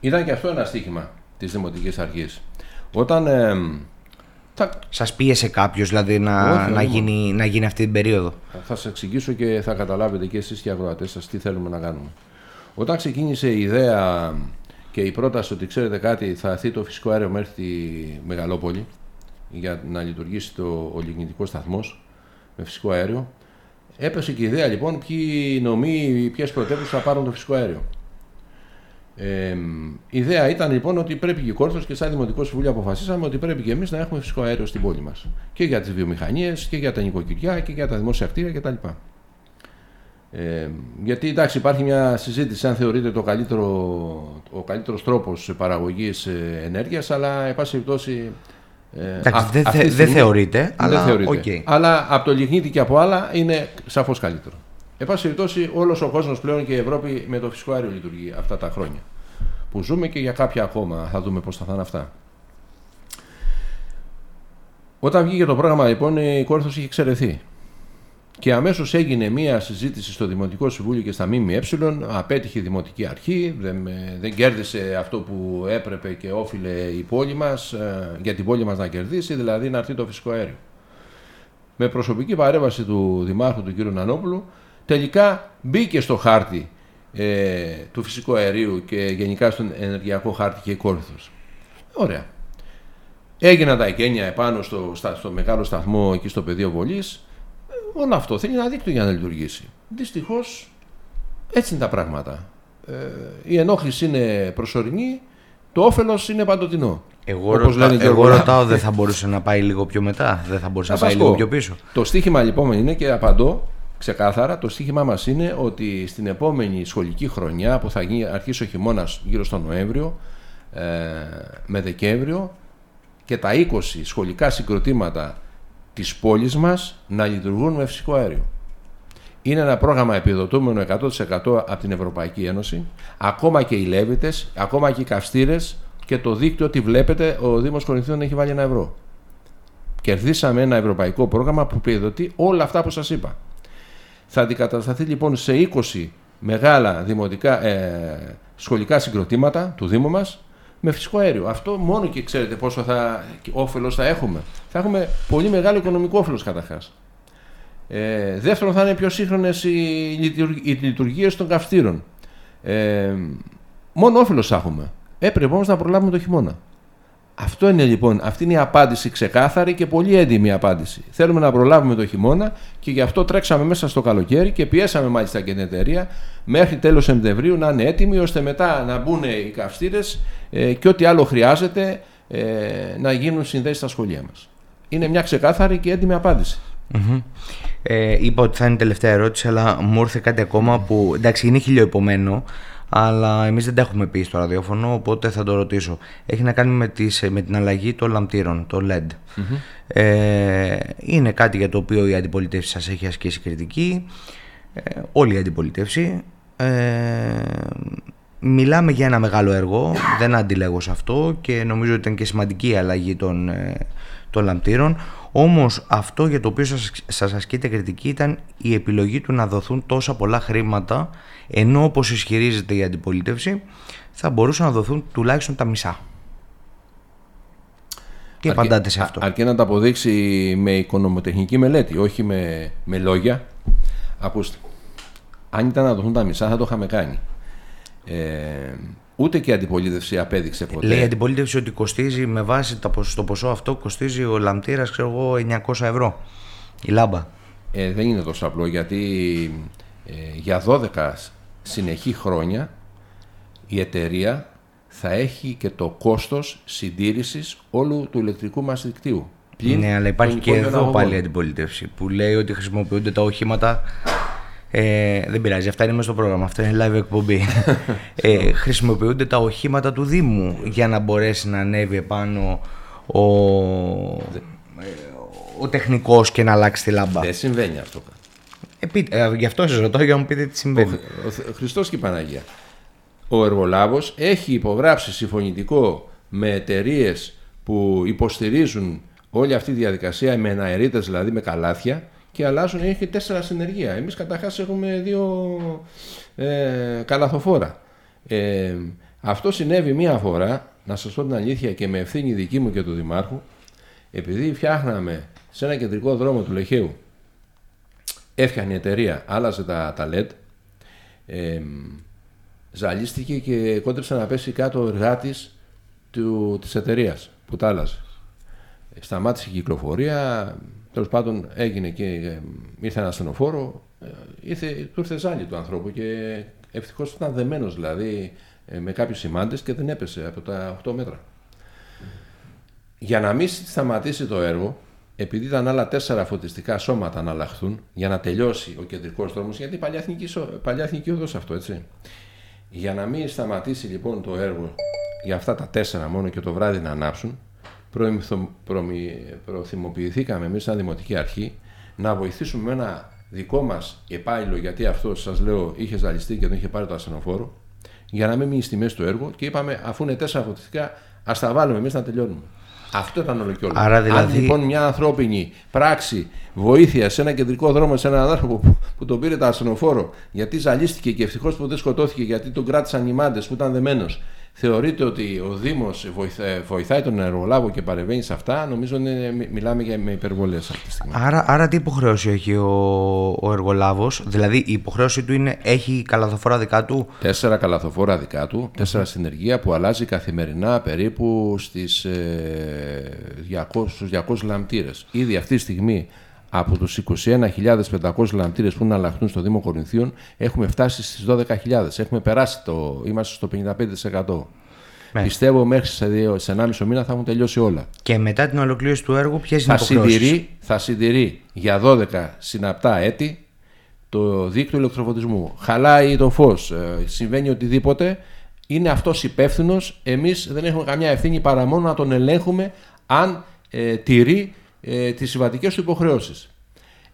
Ήταν και αυτό ένα στοίχημα της Δημοτικής Αρχής. Όταν ε, θα... Σας πίεσε κάποιος δηλαδή να, να, γίνει, να γίνει αυτή την περίοδο; Θα σας εξηγήσω και θα καταλάβετε και εσείς και οι ακροατέ σας τι θέλουμε να κάνουμε. Όταν ξεκίνησε η ιδέα και η πρόταση ότι ξέρετε κάτι, θα έρθει το φυσικό αέριο μέχρι τη Μεγαλόπολη για να λειτουργήσει το, ο λιγνητικός σταθμός με φυσικό αέριο. Έπεσε και η ιδέα λοιπόν ποιοι νομοί, ποιες πρωτεύουσες θα πάρουν το φυσικό αέριο. Ε, η ιδέα ήταν λοιπόν ότι πρέπει και η Κόρθος και σαν Δημοτικό Συμβούλιο αποφασίσαμε ότι πρέπει και εμείς να έχουμε φυσικό αέριο στην πόλη μας. Και για τις βιομηχανίες και για τα νοικοκυριά και για τα δημόσια κτίρια κτλ. Ε, γιατί εντάξει υπάρχει μια συζήτηση αν θεωρείται το καλύτερο, ο καλύτερος τρόπος παραγωγής ε, ενέργειας αλλά εν πάση περιπτώσει ε, δεν δε, δε θεωρείται, αλλά, θεωρείται. Okay. αλλά από το λιγνίτη και από άλλα είναι σαφώς καλύτερο. Εν πάση περιπτώσει, όλος ο κόσμος πλέον και η Ευρώπη με το φυσικό αέριο λειτουργεί αυτά τα χρόνια που ζούμε και για κάποια ακόμα. Θα δούμε πώς θα είναι αυτά. Όταν βγήκε το πρόγραμμα, λοιπόν, η Κόρθος είχε εξαιρεθεί. Και αμέσως έγινε μία συζήτηση στο Δημοτικό Συμβούλιο και στα ΜΜΕ. Απέτυχε η Δημοτική Αρχή, δεν, δεν κέρδισε αυτό που έπρεπε και όφιλε η πόλη μας, ε, για την πόλη μας να κερδίσει, δηλαδή να έρθει το φυσικό αέριο. με προσωπική παρέμβαση του Δημάρχου του κ. Νανόπουλου, τελικά μπήκε στο χάρτη ε, του φυσικού αερίου και γενικά στον ενεργειακό χάρτη και η Κόρυθος. Ωραία. Έγιναν τα εγγένεια επάνω στο, στο μεγάλο σταθμό εκεί στο πεδίο βολής. Όλο αυτό θέλει ένα δίκτυο για να λειτουργήσει. Δυστυχώς έτσι είναι τα πράγματα. Ε, η ενόχληση είναι προσωρινή, το όφελος είναι παντοτινό. Εγώ, ρωτά, εγώ ρωτάω, δεν θα μπορούσε να πάει λίγο πιο μετά, δεν θα μπορούσε να, πάει λίγο πιο πίσω. Το στίχημα λοιπόν είναι και απαντώ ξεκάθαρα. Το στίχημά μας είναι ότι στην επόμενη σχολική χρονιά που θα γίνει, αρχίσει ο χειμώνας γύρω στο Νοέμβριο ε, με Δεκέμβριο και τα 20 σχολικά συγκροτήματα της πόλης μας να λειτουργούν με φυσικό αέριο. Είναι ένα πρόγραμμα επιδοτούμενο 100% από την Ευρωπαϊκή Ένωση. Ακόμα και οι Λέβητες, ακόμα και οι καυστήρες και το δίκτυο ότι βλέπετε ο Δήμος Κορινθίων έχει βάλει ένα ευρώ. Κερδίσαμε ένα ευρωπαϊκό πρόγραμμα που επιδοτεί όλα αυτά που σας είπα. Θα αντικατασταθεί λοιπόν σε 20 μεγάλα δημοτικά, ε, σχολικά συγκροτήματα του Δήμου μας με φυσικό αέριο. Αυτό μόνο και ξέρετε πόσο θα, όφελος θα έχουμε. Θα έχουμε πολύ μεγάλο οικονομικό όφελος καταρχάς. Ε, δεύτερον, θα είναι πιο σύγχρονες οι, λειτουργίες των καυστήρων. Ε, μόνο όφελος θα έχουμε. Έπρεπε όμως να προλάβουμε το χειμώνα. Αυτό είναι λοιπόν, αυτή είναι η απάντηση ξεκάθαρη και πολύ έντιμη απάντηση. Θέλουμε να προλάβουμε το χειμώνα και γι' αυτό τρέξαμε μέσα στο καλοκαίρι και πιέσαμε μάλιστα και την εταιρεία μέχρι τέλος Σεπτεμβρίου να είναι έτοιμη ώστε μετά να μπουν οι καυστήρες ε, και ό,τι άλλο χρειάζεται ε, να γίνουν συνδέσεις στα σχολεία μας. Είναι μια ξεκάθαρη και έντιμη απάντηση. Ε, είπα ότι θα είναι η τελευταία ερώτηση, αλλά μου ήρθε κάτι ακόμα που εντάξει είναι χιλιοϊπωμένο, αλλά εμείς δεν τα έχουμε πει στο ραδιόφωνο, οπότε θα το ρωτήσω. Έχει να κάνει με, τις, με την αλλαγή των λαμπτήρων, το LED. Ε, είναι κάτι για το οποίο η αντιπολίτευση σας έχει ασκήσει κριτική, ε, όλη η αντιπολίτευση. Ε, μιλάμε για ένα μεγάλο έργο, δεν αντιλέγω σε αυτό και νομίζω ότι ήταν και σημαντική η αλλαγή των, ε, των λαμπτήρων. Όμως αυτό για το οποίο σας, σας ασκείται κριτική ήταν η επιλογή του να δοθούν τόσα πολλά χρήματα ενώ όπως ισχυρίζεται η αντιπολίτευση θα μπορούσαν να δοθούν τουλάχιστον τα μισά. Τι αρκεί, απαντάτε σε αυτό. αρκεί να τα αποδείξει με οικονομοτεχνική μελέτη, όχι με, με λόγια. Ακούστε, αν ήταν να δοθούν τα μισά θα το είχαμε κάνει. Ε, Ούτε και η αντιπολίτευση απέδειξε ποτέ. Λέει η αντιπολίτευση ότι κοστίζει με βάση το ποσό αυτό κοστίζει ο λαμπτήρας, ξέρω εγώ, 900 ευρώ. Η λάμπα. Ε, δεν είναι τόσο απλό γιατί ε, για 12 συνεχή χρόνια η εταιρεία θα έχει και το κόστος συντήρησης όλου του ηλεκτρικού μας δικτύου. ναι, αλλά υπάρχει και εδώ πάλι η αντιπολίτευση που λέει ότι χρησιμοποιούνται τα οχήματα ε, δεν πειράζει, αυτά είναι μέσα στο πρόγραμμα. Αυτό είναι live εκπομπή. [LAUGHS] ε, χρησιμοποιούνται τα οχήματα του Δήμου για να μπορέσει να ανέβει επάνω ο, ο τεχνικός και να αλλάξει τη λάμπα. Δεν συμβαίνει αυτό. Επί, ε, γι' αυτό σας ρωτώ για να μου πείτε τι συμβαίνει. Ο, ο, Χριστός και η Παναγία. Ο εργολάβος έχει υπογράψει συμφωνητικό με εταιρείες που υποστηρίζουν όλη αυτή τη διαδικασία με αερίτες δηλαδή με καλάθια και αλλάζουν, έχει τέσσερα συνεργεία. Εμείς καταρχάς έχουμε δύο ε, καλαθοφόρα. Ε, αυτό συνέβη μία φορά, να σας πω την αλήθεια και με ευθύνη δική μου και του Δημάρχου, επειδή φτιάχναμε σε ένα κεντρικό δρόμο του Λεχαίου, έφτιαχνε η εταιρεία, άλλαζε τα, τα LED, ε, ζαλίστηκε και κόντεψε να πέσει κάτω ο εργάτης του, της εταιρείας που τα άλλαζε. Σταμάτησε η κυκλοφορία, Τέλος πάντων έγινε και ε, ήρθε ένα ασθενοφόρο, ε, ήρθε, του ήρθε ζάλι του ανθρώπου και ευτυχώς ήταν δεμένος δηλαδή ε, με κάποιους σημάντες και δεν έπεσε από τα 8 μέτρα. Για να μην σταματήσει το έργο, επειδή ήταν άλλα τέσσερα φωτιστικά σώματα να αλλάχθουν για να τελειώσει ο κεντρικός δρόμος, γιατί παλιά εθνική, παλιά εθνική οδός αυτό, έτσι. Για να μην σταματήσει λοιπόν το έργο για αυτά τα τέσσερα μόνο και το βράδυ να ανάψουν, προθυμοποιηθήκαμε εμείς σαν Δημοτική Αρχή να βοηθήσουμε με ένα δικό μας επάλληλο, γιατί αυτό σας λέω είχε ζαλιστεί και δεν είχε πάρει το ασθενοφόρο, για να μην μείνει στη μέση του έργου και είπαμε αφού είναι τέσσερα φωτιστικά ας τα βάλουμε εμείς να τελειώνουμε. Αυτό ήταν όλο και όλο. Άρα δηλαδή... Αν λοιπόν μια ανθρώπινη πράξη βοήθεια σε ένα κεντρικό δρόμο, σε έναν άνθρωπο που, που τον πήρε το ασθενοφόρο, γιατί ζαλίστηκε και ευτυχώς που δεν σκοτώθηκε, γιατί τον κράτησαν οι μάντες που ήταν δεμένος, θεωρείται ότι ο Δήμος βοηθάει τον εργολάβο και παρεμβαίνει σε αυτά, νομίζω ότι μιλάμε για με υπερβολές αυτή τη στιγμή. Άρα, άρα τι υποχρέωση έχει ο, ο εργολάβος, Δηλαδή η υποχρέωση του είναι έχει καλαθοφόρα δικά του; Τέσσερα καλαθοφόρα δικά του, τέσσερα συνεργεία που αλλάζει καθημερινά περίπου στις, ε, 200, στους 200 λαμπτήρες. Ήδη αυτή τη στιγμή από τους 21.500 λαμπτήρες που να αλλάχθουν στο Δήμο Κορινθίων έχουμε φτάσει στις 12.000. Έχουμε περάσει το, είμαστε στο 55%. Ναι. Πιστεύω μέχρι σε, σε 1,5 μήνα θα έχουν τελειώσει όλα. Και μετά την ολοκλήρωση του έργου, ποιες είναι οι συντηρεί, Θα συντηρεί για 12 συναπτά έτη το δίκτυο ηλεκτροφωτισμού. Χαλάει το φως, ε, συμβαίνει οτιδήποτε. Είναι αυτός υπεύθυνος. Εμείς δεν έχουμε καμιά ευθύνη παρά μόνο να τον ελέγχουμε αν ε, τηρεί ε, τις συμβατικές του υποχρεώσεις.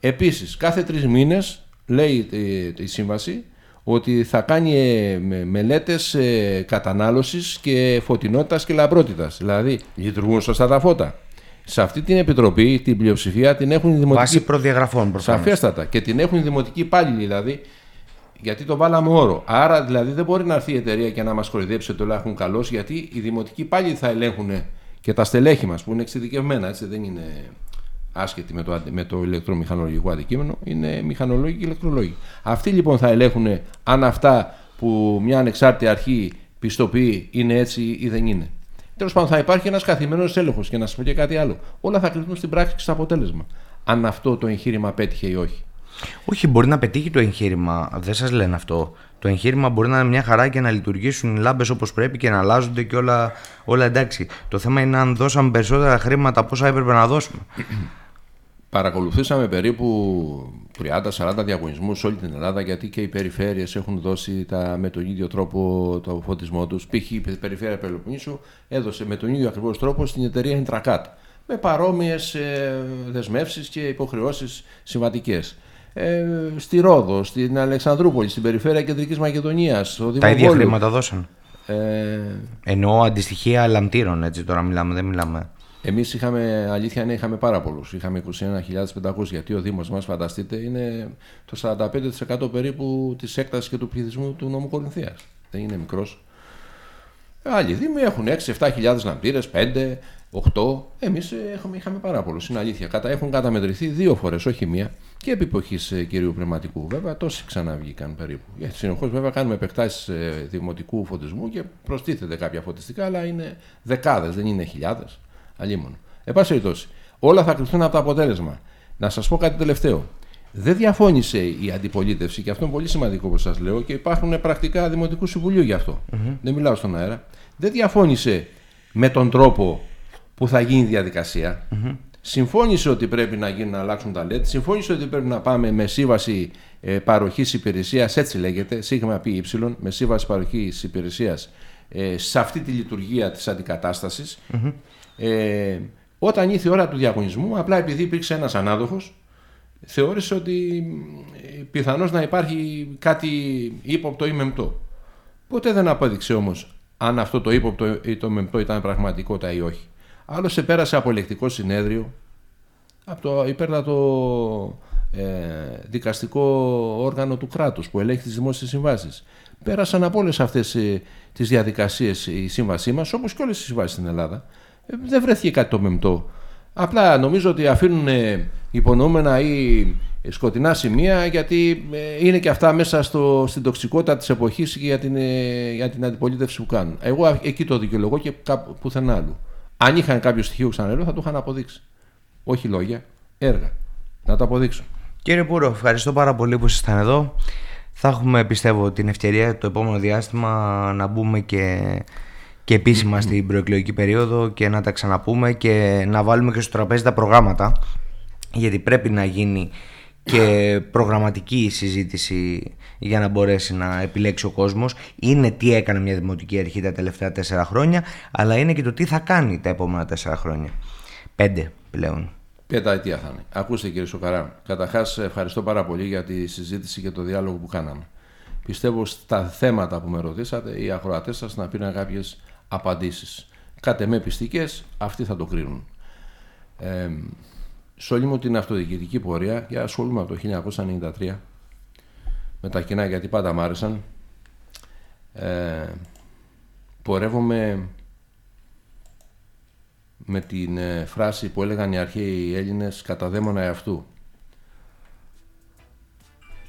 Επίσης, κάθε τρεις μήνες, λέει η σύμβαση, ότι θα κάνει ε, μελέτες ε, κατανάλωσης και φωτεινότητας και λαμπρότητας. Δηλαδή, λειτουργούν σωστά τα φώτα. Σε αυτή την επιτροπή, την πλειοψηφία την έχουν οι δημοτικοί. Βάσει προδιαγραφών προφανώς. Σαφέστατα. Και την έχουν οι δημοτικοί υπάλληλοι δηλαδή. Γιατί το βάλαμε όρο. Άρα δηλαδή δεν μπορεί να έρθει η εταιρεία και να μας κοροϊδέψει ότι το έχουν καλώς, γιατί οι δημοτικοί υπάλληλοι θα ελέγχουν και τα στελέχη μας που είναι εξειδικευμένα, έτσι δεν είναι άσχετοι με το, με το ηλεκτρομηχανολογικό αντικείμενο, είναι μηχανολόγοι και ηλεκτρολόγοι. Αυτοί λοιπόν θα ελέγχουν αν αυτά που μια ανεξάρτητη αρχή πιστοποιεί είναι έτσι ή δεν είναι. Τέλος πάντων, θα υπάρχει ένας καθημένο έλεγχος και να σας πω και κάτι άλλο. Όλα θα κρυφθούν στην πράξη και στο αποτέλεσμα. Αν αυτό το εγχείρημα πέτυχε ή όχι. Όχι, μπορεί να πετύχει το εγχείρημα. Δεν σας λένε αυτό. Το εγχείρημα μπορεί να είναι μια χαρά και να λειτουργήσουν οι λάμπες όπως πρέπει και να αλλάζονται και όλα, όλα εντάξει. Το θέμα είναι αν δώσαμε περισσότερα χρήματα πόσα έπρεπε να δώσουμε. [CLEARS THROAT] Παρακολουθήσαμε περίπου 30-40 διαγωνισμούς σε όλη την Ελλάδα γιατί και οι περιφέρειες έχουν δώσει τα, με τον ίδιο τρόπο το φωτισμό τους. Π.χ. η Περιφέρεια Πελοποννήσου έδωσε με τον ίδιο ακριβώς τρόπο στην εταιρεία Intracat με παρόμοιες ε, δεσμεύσεις και υποχρεώσεις συμβατικές ε, στη Ρόδο, στην Αλεξανδρούπολη, στην περιφέρεια Κεντρικής Μακεδονίας. Τα ίδια χρήματα δώσαν. Ε... Εννοώ αντιστοιχεία λαμπτήρων, έτσι τώρα μιλάμε, δεν μιλάμε. Εμείς είχαμε, αλήθεια είναι, είχαμε πάρα πολλούς. Είχαμε 21.500 γιατί ο Δήμος μας, φανταστείτε, είναι το 45% περίπου της έκτασης και του πληθυσμού του νόμου Κορινθίας. Δεν είναι μικρός. Άλλοι Δήμοι έχουν 6-7 λαμπτήρες, 5, 8. Εμείς είχαμε πάρα πολλούς. Είναι αλήθεια. Κατα, έχουν καταμετρηθεί δύο φορές, όχι μία. Και επί εποχή ε, κυρίου Πνευματικού, βέβαια, τόσοι ξαναβγήκαν περίπου. Γιατί συνεχώς, βέβαια, κάνουμε επεκτάσεις ε, δημοτικού φωτισμού και προστίθεται κάποια φωτιστικά, αλλά είναι δεκάδες, δεν είναι χιλιάδες. Αλλήμον. Εν πάση περιπτώσει, όλα θα κρυφθούν από το αποτέλεσμα. Να σας πω κάτι τελευταίο. Δεν διαφώνησε η αντιπολίτευση και αυτό είναι πολύ σημαντικό όπω σας λέω και υπάρχουν πρακτικά δημοτικού συμβουλίου γι' αυτό. Δεν μιλάω στον αέρα. Δεν διαφώνησε με τον τρόπο που θα γίνει η διαδικασία. Συμφώνησε ότι πρέπει να, γίνουν, να αλλάξουν τα LED. Συμφώνησε ότι πρέπει να πάμε με σύμβαση ε, παροχής υπηρεσίας, έτσι λέγεται, σίγμα πι με σύμβαση παροχής υπηρεσίας ε, σε αυτή τη λειτουργία της αντικατάστασης. Ε, όταν ήρθε η ώρα του διαγωνισμού, απλά επειδή υπήρξε ένας ανάδοχος, θεώρησε ότι ε, πιθανώς να υπάρχει κάτι ύποπτο ή μεμπτό. Ποτέ δεν απέδειξε όμως αν αυτό το ύποπτο ή το μεμπτό ήταν πραγματικότητα ή όχι. Άλλωστε πέρασε από ελεκτικό συνέδριο, από το υπέρτατο ε, δικαστικό όργανο του κράτους που ελέγχει τις δημόσιες συμβάσεις. Πέρασαν από όλες αυτές ε, τις διαδικασίες η σύμβασή μας, όπως και όλες οι συμβάσεις στην Ελλάδα. Ε, δεν βρέθηκε κάτι το μεμπτό. Απλά νομίζω ότι αφήνουν υπονοούμενα ή σκοτεινά σημεία γιατί είναι και αυτά μέσα στο, στην τοξικότητα της εποχής και για την, για την αντιπολίτευση που κάνουν. Εγώ εκεί το δικαιολογώ και πουθενά άλλου. Αν είχαν κάποιο στοιχείο, ξαναλέω, θα το είχαν αποδείξει. Όχι λόγια, έργα. Να το αποδείξω. Κύριε Πούρο, ευχαριστώ πάρα πολύ που ήσασταν εδώ. Θα έχουμε, πιστεύω, την ευκαιρία το επόμενο διάστημα να μπούμε και, και επίσημα στην προεκλογική περίοδο και να τα ξαναπούμε και να βάλουμε και στο τραπέζι τα προγράμματα γιατί πρέπει να γίνει και προγραμματική συζήτηση για να μπορέσει να επιλέξει ο κόσμος είναι τι έκανε μια δημοτική αρχή τα τελευταία τέσσερα χρόνια αλλά είναι και το τι θα κάνει τα επόμενα τέσσερα χρόνια. Πέντε πλέον. Πενταετία θα είναι. Ακούστε κύριε Σοκαρά, καταρχάς ευχαριστώ πάρα πολύ για τη συζήτηση και το διάλογο που κάναμε. Πιστεύω στα θέματα που με ρωτήσατε οι ακροατές σας να πήραν κάποιες απαντήσεις. Κάτε με πιστικές, αυτοί θα το κρίνουν. Ε, σε όλη μου την αυτοδιοικητική πορεία και ασχολούμαι από το 1993 με τα κοινά γιατί πάντα μ' άρεσαν. Ε, πορεύομαι με την ε, φράση που έλεγαν οι αρχαίοι Έλληνες «κατά δαίμονα εαυτού»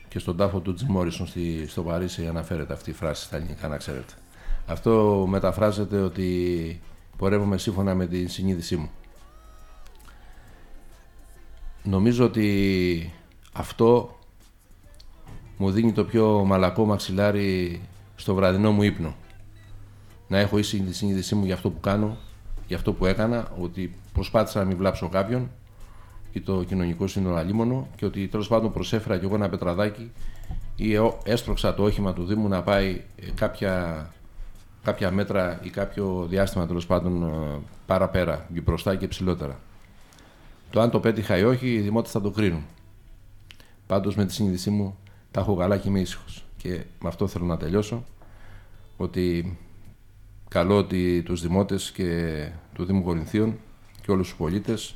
και στον τάφο του Τζιμόρισον στο Παρίσι αναφέρεται αυτή η φράση στα ελληνικά να ξέρετε. Αυτό μεταφράζεται ότι πορεύομαι σύμφωνα με την συνείδησή μου. Νομίζω ότι αυτό μου δίνει το πιο μαλακό μαξιλάρι στο βραδινό μου ύπνο. Να έχω ίση τη συνείδησή μου για αυτό που κάνω, για αυτό που έκανα, ότι προσπάθησα να μην βλάψω κάποιον ή το κοινωνικό σύνολο αλίμονο και ότι τέλος πάντων προσέφερα κι εγώ ένα πετραδάκι ή έστρωξα το όχημα του Δήμου να πάει ε, κάποια, κάποια μέτρα ή κάποιο διάστημα τέλος πάντων ε, παραπέρα, μπροστά και ψηλότερα. Το αν το πέτυχα ή όχι, οι δημότες θα το κρίνουν. Πάντως με τη συνείδησή μου τα έχω καλά και είμαι ήσυχος. Και με αυτό θέλω να τελειώσω. Ότι καλώ ότι τους δημότες και του Δήμου Κορινθίων και όλους τους πολίτες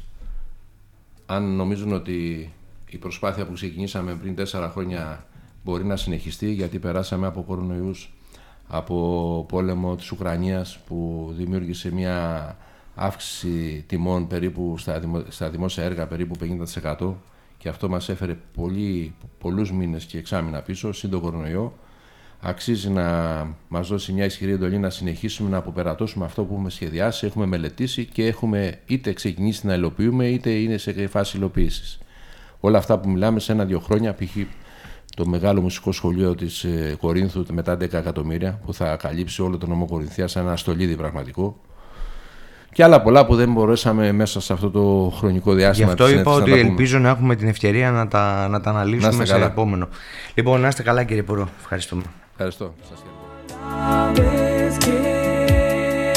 αν νομίζουν ότι η προσπάθεια που ξεκινήσαμε πριν τέσσερα χρόνια μπορεί να συνεχιστεί γιατί περάσαμε από κορονοϊούς, από πόλεμο της Ουκρανίας που δημιούργησε μια αύξηση τιμών περίπου στα, στα δημόσια έργα περίπου 50% και αυτό μας έφερε πολύ, πολλούς μήνες και εξάμεινα πίσω, σύν τον κορονοϊό. Αξίζει να μας δώσει μια ισχυρή εντολή να συνεχίσουμε να αποπερατώσουμε αυτό που έχουμε σχεδιάσει, έχουμε μελετήσει και έχουμε είτε ξεκινήσει να υλοποιούμε είτε είναι σε φάση υλοποίησης. Όλα αυτά που μιλάμε σε ένα-δύο χρόνια, π.χ. το μεγάλο μουσικό σχολείο της ε, Κορίνθου μετά 10 εκατομμύρια που θα καλύψει όλο τον νομό Κορινθία σαν ένα στολίδι πραγματικό και άλλα πολλά που δεν μπορέσαμε μέσα σε αυτό το χρονικό διάστημα. Γι' αυτό είπα ότι ελπίζω να έχουμε την ευκαιρία να τα, να τα αναλύσουμε σε επόμενο. Λοιπόν, να είστε καλά κύριε Πορώ. Ευχαριστούμε. Ευχαριστώ. Σας